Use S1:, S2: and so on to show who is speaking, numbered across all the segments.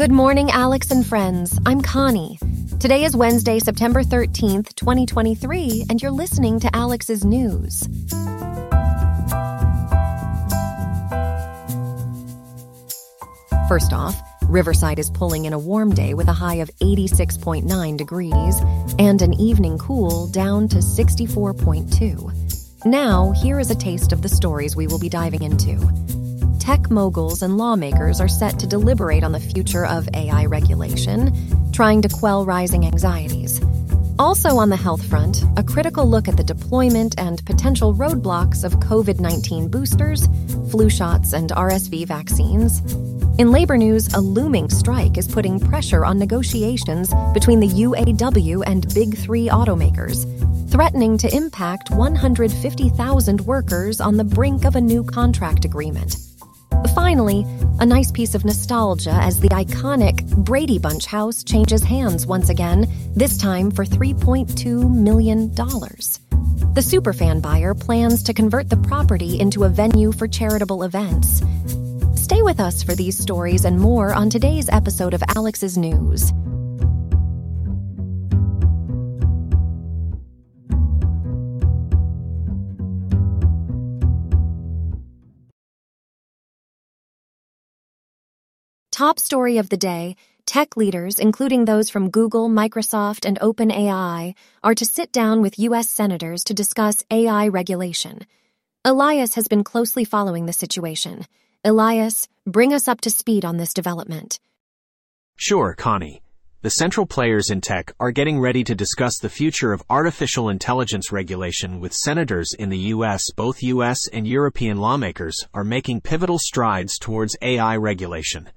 S1: Good morning, Alex and friends. I'm Connie. Today is Wednesday, September 13th, 2023, and you're listening to Alex's News. First off, Riverside is pulling in a warm day with a high of 86.9 degrees and an evening cool down to 64.2. Now, here is a taste of the stories we will be diving into tech moguls and lawmakers are set to deliberate on the future of AI regulation, trying to quell rising anxieties. Also on the health front, a critical look at the deployment and potential roadblocks of COVID 19 boosters, flu shots, and RSV vaccines. In labor news, a looming strike is putting pressure on negotiations between the UAW and Big Three automakers, threatening to impact 150,000 workers on the brink of a new contract agreement. Finally, a nice piece of nostalgia as the iconic Brady Bunch house changes hands once again, this time for $3.2 million. The superfan buyer plans to convert the property into a venue for charitable events. Stay with us for these stories and more on today's episode of Alex's News. Top story of the day tech leaders, including those from Google, Microsoft, and OpenAI, are to sit down with U.S. senators to discuss AI regulation. Elias has been closely following the situation. Elias, bring us up to speed on this development.
S2: Sure, Connie. The central players in tech are getting ready to discuss the future of artificial intelligence regulation with senators in the US. Both US and European lawmakers are making pivotal strides towards AI regulation.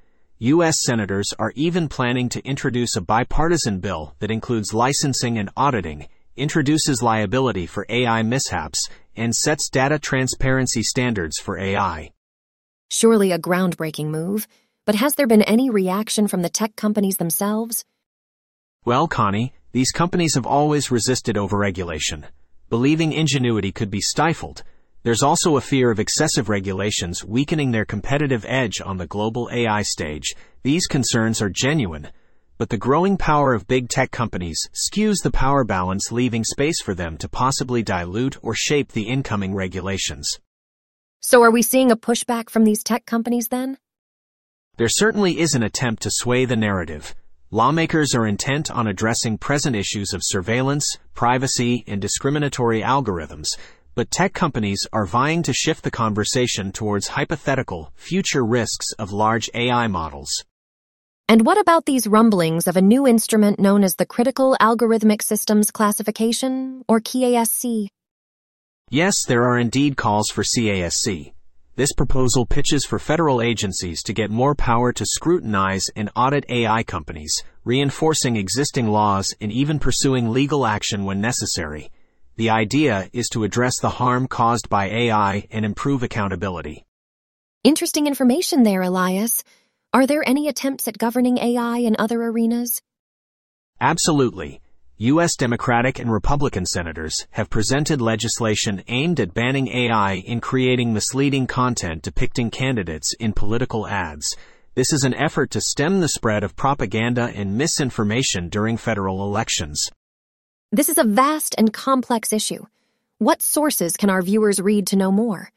S2: U.S. senators are even planning to introduce a bipartisan bill that includes licensing and auditing, introduces liability for AI mishaps, and sets data transparency standards for AI.
S1: Surely a groundbreaking move, but has there been any reaction from the tech companies themselves?
S2: Well, Connie, these companies have always resisted overregulation, believing ingenuity could be stifled there's also a fear of excessive regulations weakening their competitive edge on the global AI stage. These concerns are genuine, but the growing power of big tech companies skews the power balance, leaving space for them to possibly dilute or shape the incoming regulations.
S1: So, are we seeing a pushback from these tech companies then?
S2: There certainly is an attempt to sway the narrative. Lawmakers are intent on addressing present issues of surveillance, privacy, and discriminatory algorithms, but tech companies are vying to shift the conversation towards hypothetical, future risks of large AI models.
S1: And what about these rumblings of a new instrument known as the Critical Algorithmic Systems Classification, or CASC?
S2: Yes, there are indeed calls for CASC. This proposal pitches for federal agencies to get more power to scrutinize and audit AI companies, reinforcing existing laws and even pursuing legal action when necessary. The idea is to address the harm caused by AI and improve accountability.
S1: Interesting information there, Elias. Are there any attempts at governing AI in other arenas?
S2: Absolutely. U.S. Democratic and Republican senators have presented legislation aimed at banning AI in creating misleading content depicting candidates in political ads. This is an effort to stem the spread of propaganda and misinformation during federal elections.
S1: This is a vast and complex issue. What sources can our viewers read to know more?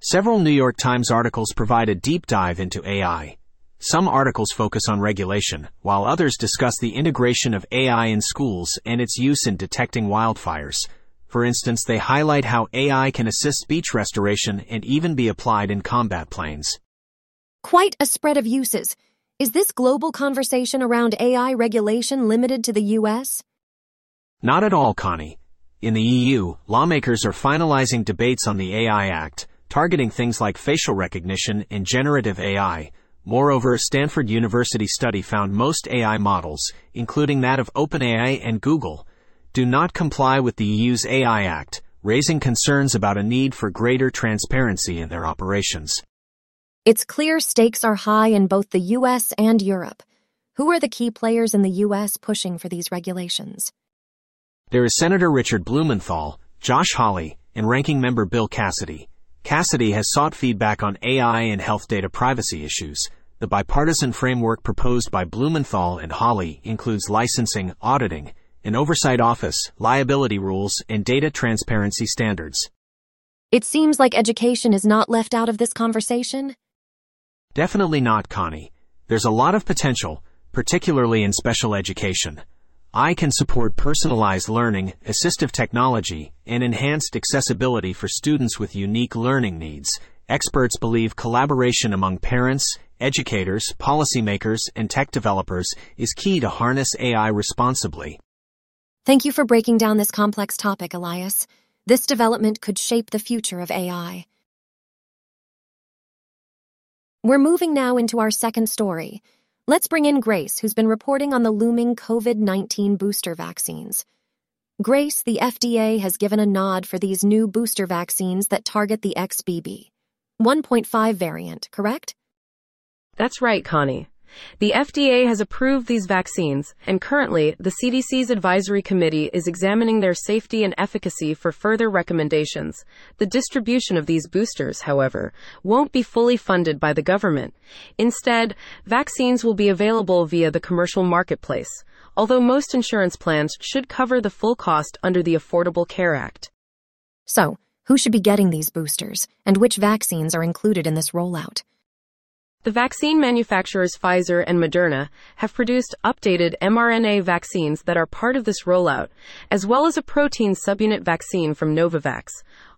S2: Several New York Times articles provide a deep dive into AI. Some articles focus on regulation, while others discuss the integration of AI in schools and its use in detecting wildfires. For instance, they highlight how AI can assist beach restoration and even be applied in combat planes.
S1: Quite a spread of uses. Is this global conversation around AI regulation limited to the US?
S2: Not at all, Connie. In the EU, lawmakers are finalizing debates on the AI Act, targeting things like facial recognition and generative AI. Moreover, a Stanford University study found most AI models, including that of OpenAI and Google, do not comply with the EU's AI Act, raising concerns about a need for greater transparency in their operations.
S1: It's clear stakes are high in both the US and Europe. Who are the key players in the US pushing for these regulations?
S2: There is Senator Richard Blumenthal, Josh Hawley, and Ranking Member Bill Cassidy. Cassidy has sought feedback on AI and health data privacy issues. The bipartisan framework proposed by Blumenthal and Hawley includes licensing, auditing, an oversight office, liability rules, and data transparency standards.
S1: It seems like education is not left out of this conversation.
S2: Definitely not, Connie. There's a lot of potential, particularly in special education. I can support personalized learning, assistive technology, and enhanced accessibility for students with unique learning needs. Experts believe collaboration among parents, educators, policymakers, and tech developers is key to harness AI responsibly.
S1: Thank you for breaking down this complex topic, Elias. This development could shape the future of AI. We're moving now into our second story. Let's bring in Grace, who's been reporting on the looming COVID 19 booster vaccines. Grace, the FDA has given a nod for these new booster vaccines that target the XBB 1.5 variant, correct?
S3: That's right, Connie. The FDA has approved these vaccines, and currently, the CDC's advisory committee is examining their safety and efficacy for further recommendations. The distribution of these boosters, however, won't be fully funded by the government. Instead, vaccines will be available via the commercial marketplace, although most insurance plans should cover the full cost under the Affordable Care Act.
S1: So, who should be getting these boosters, and which vaccines are included in this rollout?
S3: The vaccine manufacturers Pfizer and Moderna have produced updated mRNA vaccines that are part of this rollout, as well as a protein subunit vaccine from Novavax.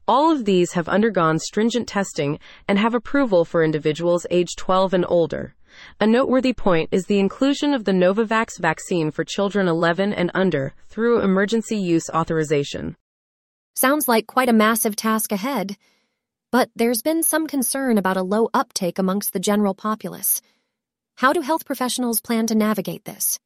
S3: All of these have undergone stringent testing and have approval for individuals aged 12 and older. A noteworthy point is the inclusion of the Novavax vaccine for children 11 and under through emergency use authorization.
S1: Sounds like quite a massive task ahead. But there's been some concern about a low uptake amongst the general populace. How do health professionals plan to navigate this?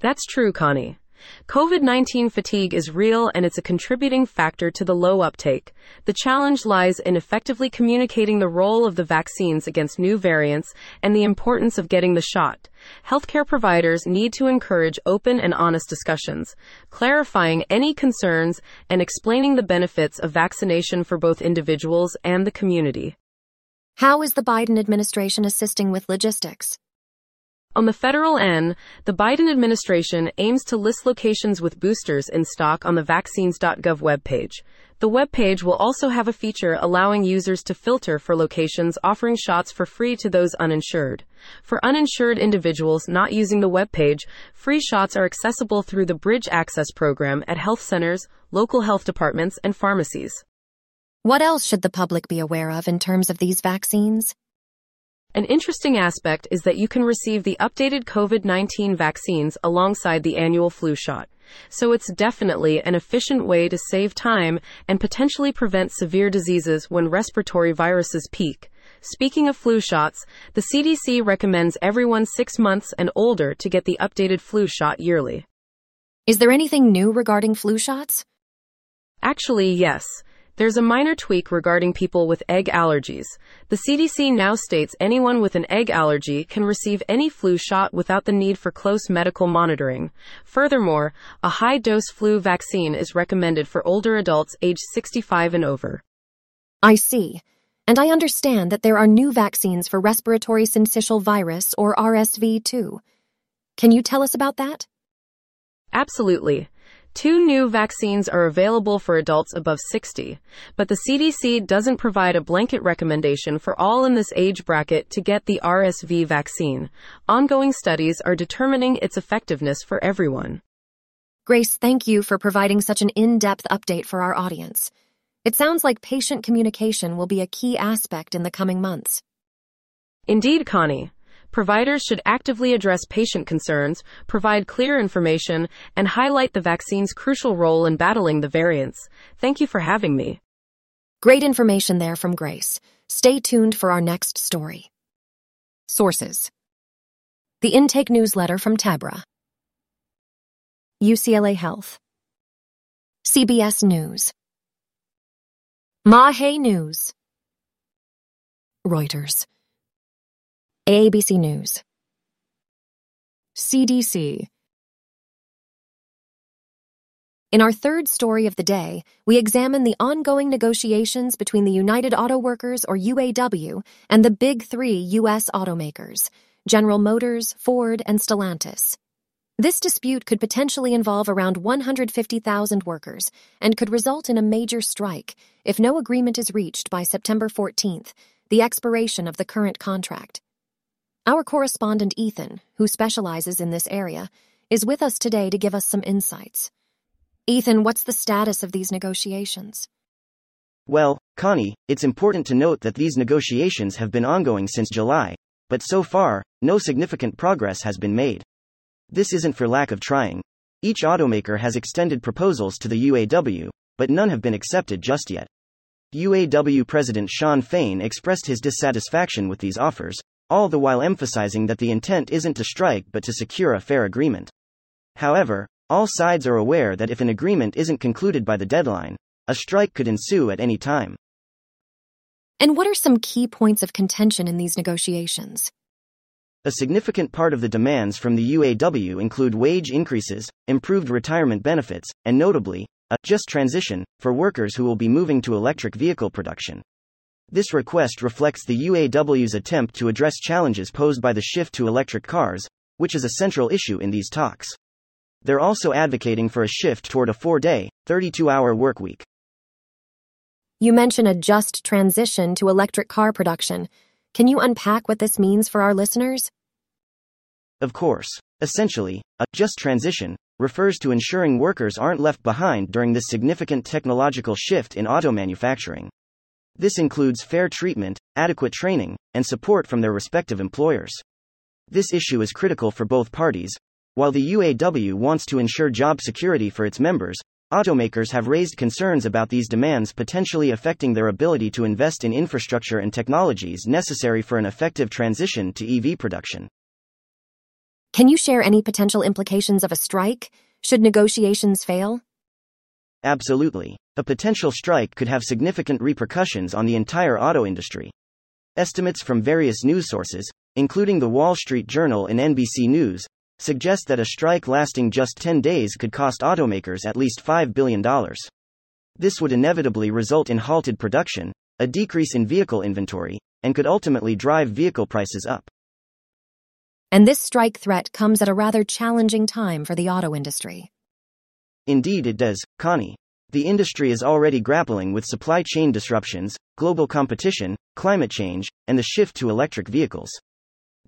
S3: That's true, Connie. COVID 19 fatigue is real and it's a contributing factor to the low uptake. The challenge lies in effectively communicating the role of the vaccines against new variants and the importance of getting the shot. Healthcare providers need to encourage open and honest discussions, clarifying any concerns and explaining the benefits of vaccination for both individuals and the community.
S1: How is the Biden administration assisting with logistics?
S3: On the federal end, the Biden administration aims to list locations with boosters in stock on the vaccines.gov webpage. The webpage will also have a feature allowing users to filter for locations offering shots for free to those uninsured. For uninsured individuals not using the webpage, free shots are accessible through the Bridge Access program at health centers, local health departments, and pharmacies.
S1: What else should the public be aware of in terms of these vaccines?
S3: An interesting aspect is that you can receive the updated COVID 19 vaccines alongside the annual flu shot. So it's definitely an efficient way to save time and potentially prevent severe diseases when respiratory viruses peak. Speaking of flu shots, the CDC recommends everyone six months and older to get the updated flu shot yearly.
S1: Is there anything new regarding flu shots?
S3: Actually, yes. There's a minor tweak regarding people with egg allergies. The CDC now states anyone with an egg allergy can receive any flu shot without the need for close medical monitoring. Furthermore, a high dose flu vaccine is recommended for older adults aged 65 and over.
S1: I see. And I understand that there are new vaccines for respiratory syncytial virus, or RSV, too. Can you tell us about that?
S3: Absolutely. Two new vaccines are available for adults above 60, but the CDC doesn't provide a blanket recommendation for all in this age bracket to get the RSV vaccine. Ongoing studies are determining its effectiveness for everyone.
S1: Grace, thank you for providing such an in depth update for our audience. It sounds like patient communication will be a key aspect in the coming months.
S3: Indeed, Connie. Providers should actively address patient concerns, provide clear information, and highlight the vaccine's crucial role in battling the variants. Thank you for having me.
S1: Great information there from Grace. Stay tuned for our next story. Sources The Intake Newsletter from Tebra, UCLA Health, CBS News, Mahe News, Reuters. ABC News, CDC, In our third story of the day, we examine the ongoing negotiations between the United Auto Workers, or UAW, and the big three U.S. automakers General Motors, Ford, and Stellantis. This dispute could potentially involve around 150,000 workers and could result in a major strike if no agreement is reached by September 14th, the expiration of the current contract. Our correspondent Ethan, who specializes in this area, is with us today to give us some insights. Ethan, what's the status of these negotiations?
S4: Well, Connie, it's important to note that these negotiations have been ongoing since July, but so far, no significant progress has been made. This isn't for lack of trying. Each automaker has extended proposals to the UAW, but none have been accepted just yet. UAW President Shawn Fain expressed his dissatisfaction with these offers, all the while emphasizing that the intent isn't to strike but to secure a fair agreement. However, all sides are aware that if an agreement isn't concluded by the deadline, a strike could ensue at any time.
S1: And what are some key points of contention in these negotiations?
S4: A significant part of the demands from the UAW include wage increases, improved retirement benefits, and notably, a just transition for workers who will be moving to electric vehicle production. This request reflects the UAW's attempt to address challenges posed by the shift to electric cars, which is a central issue in these talks. They're also advocating for a shift toward a four day, 32 hour workweek.
S1: You mention a just transition to electric car production. Can you unpack what this means for our listeners?
S4: Of course. Essentially, a just transition refers to ensuring workers aren't left behind during this significant technological shift in auto manufacturing. This includes fair treatment, adequate training, and support from their respective employers. This issue is critical for both parties, while the UAW wants to ensure job security for its members, automakers have raised concerns about these demands potentially affecting their ability to invest in infrastructure and technologies necessary for an effective transition to EV production.
S1: Can you share any potential implications of a strike? Should negotiations fail?
S4: Absolutely. A potential strike could have significant repercussions on the entire auto industry. Estimates from various news sources, including the Wall Street Journal and NBC News, suggest that a strike lasting just 10 days could cost automakers at least $5 billion. This would inevitably result in halted production, a decrease in vehicle inventory, and could ultimately drive vehicle prices up.
S1: And this strike threat comes at a rather challenging time for the auto industry.
S4: Indeed, it does, Connie. The industry is already grappling with supply chain disruptions, global competition, climate change, and the shift to electric vehicles.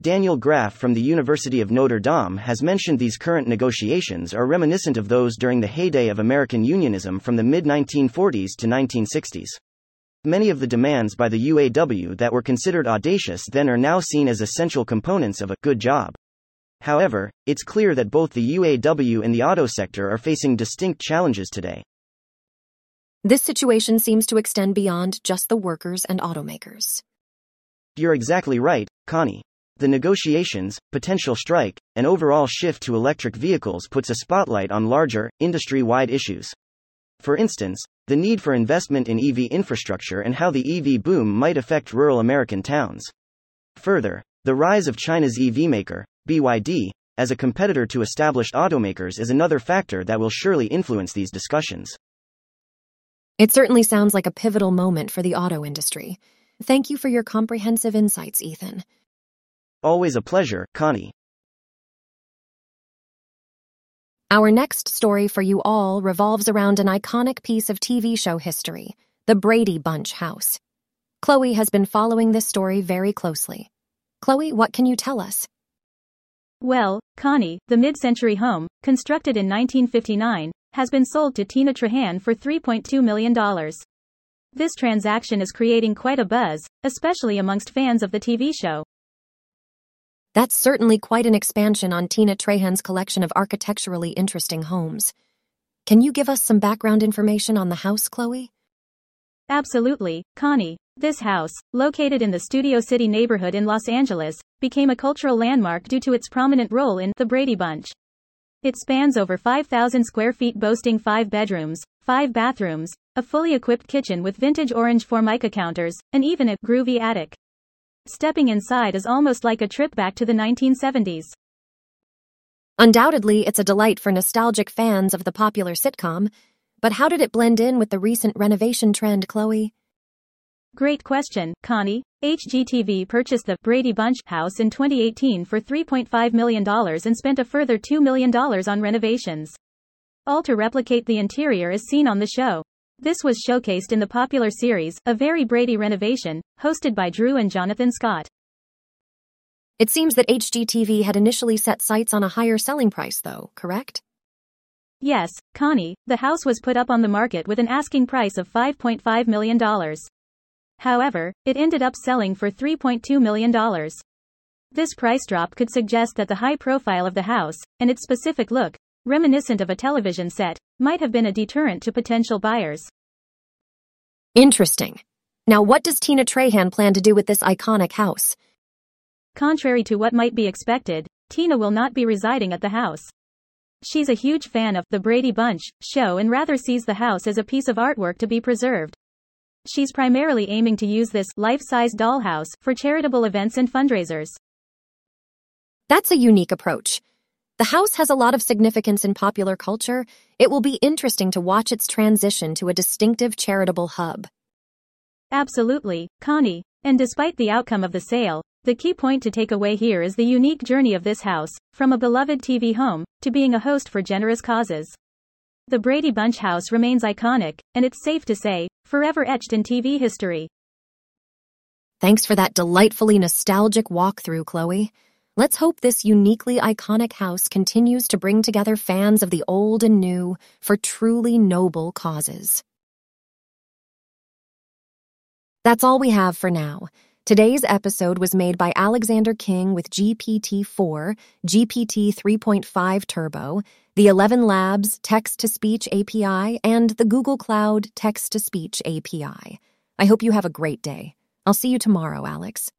S4: Daniel Graff from the University of Notre Dame has mentioned these current negotiations are reminiscent of those during the heyday of American unionism from the mid 1940s to 1960s. Many of the demands by the UAW that were considered audacious then are now seen as essential components of a good job. However, it's clear that both the UAW and the auto sector are facing distinct challenges today.
S1: This situation seems to extend beyond just the workers and automakers.
S4: You're exactly right, Connie. The negotiations, potential strike, and overall shift to electric vehicles puts a spotlight on larger, industry wide issues. For instance, the need for investment in EV infrastructure and how the EV boom might affect rural American towns. Further, the rise of China's EV maker, BYD, as a competitor to established automakers is another factor that will surely influence these discussions.
S1: It certainly sounds like a pivotal moment for the auto industry. Thank you for your comprehensive insights, Ethan.
S4: Always a pleasure, Connie.
S1: Our next story for you all revolves around an iconic piece of TV show history, the Brady Bunch house. Chloe has been following this story very closely. Chloe, what can you tell us?
S5: Well, Connie, the mid century home, constructed in 1959, has been sold to Tina Trahan for $3.2 million. This transaction is creating quite a buzz, especially amongst fans of the TV show.
S1: That's certainly quite an expansion on Tina Trahan's collection of architecturally interesting homes. Can you give us some background information on the house, Chloe?
S5: Absolutely, Connie. This house, located in the Studio City neighborhood in Los Angeles, became a cultural landmark due to its prominent role in The Brady Bunch. It spans over 5,000 square feet boasting five bedrooms, five bathrooms, a fully equipped kitchen with vintage orange formica counters, and even a groovy attic. Stepping inside is almost like a trip back to the 1970s.
S1: Undoubtedly, it's a delight for nostalgic fans of the popular sitcom, but how did it blend in with the recent renovation trend, Chloe?
S5: Great question, Connie. HGTV purchased the Brady Bunch house in 2018 for $3.5 million and spent a further $2 million on renovations. All to replicate the interior as seen on the show. This was showcased in the popular series, A Very Brady Renovation, hosted by Drew and Jonathan Scott.
S1: It seems that HGTV had initially set sights on a higher selling price, though, correct?
S5: Yes, Connie, the house was put up on the market with an asking price of $5.5 million. However, it ended up selling for $3.2 million. This price drop could suggest that the high profile of the house, and its specific look, reminiscent of a television set, might have been a deterrent to potential buyers.
S1: Interesting. Now, what does Tina Trahan plan to do with this iconic house?
S5: Contrary to what might be expected, Tina will not be residing at the house. She's a huge fan of The Brady Bunch show and rather sees the house as a piece of artwork to be preserved. She's primarily aiming to use this life-size dollhouse for charitable events and fundraisers.
S1: That's a unique approach. The house has a lot of significance in popular culture. It will be interesting to watch its transition to a distinctive charitable hub.
S5: Absolutely, Connie. And despite the outcome of the sale, the key point to take away here is the unique journey of this house, from a beloved TV home, to being a host for generous causes. The Brady Bunch house remains iconic, and it's safe to say, forever etched in TV history.
S1: Thanks for that delightfully nostalgic walkthrough, Chloe. Let's hope this uniquely iconic house continues to bring together fans of the old and new for truly noble causes. That's all we have for now. Today's episode was made by Alexander King with GPT 4, GPT 3.5 Turbo, the ElevenLabs Text to Speech API, and the Google Cloud Text to Speech API. I hope you have a great day. I'll see you tomorrow, Alex.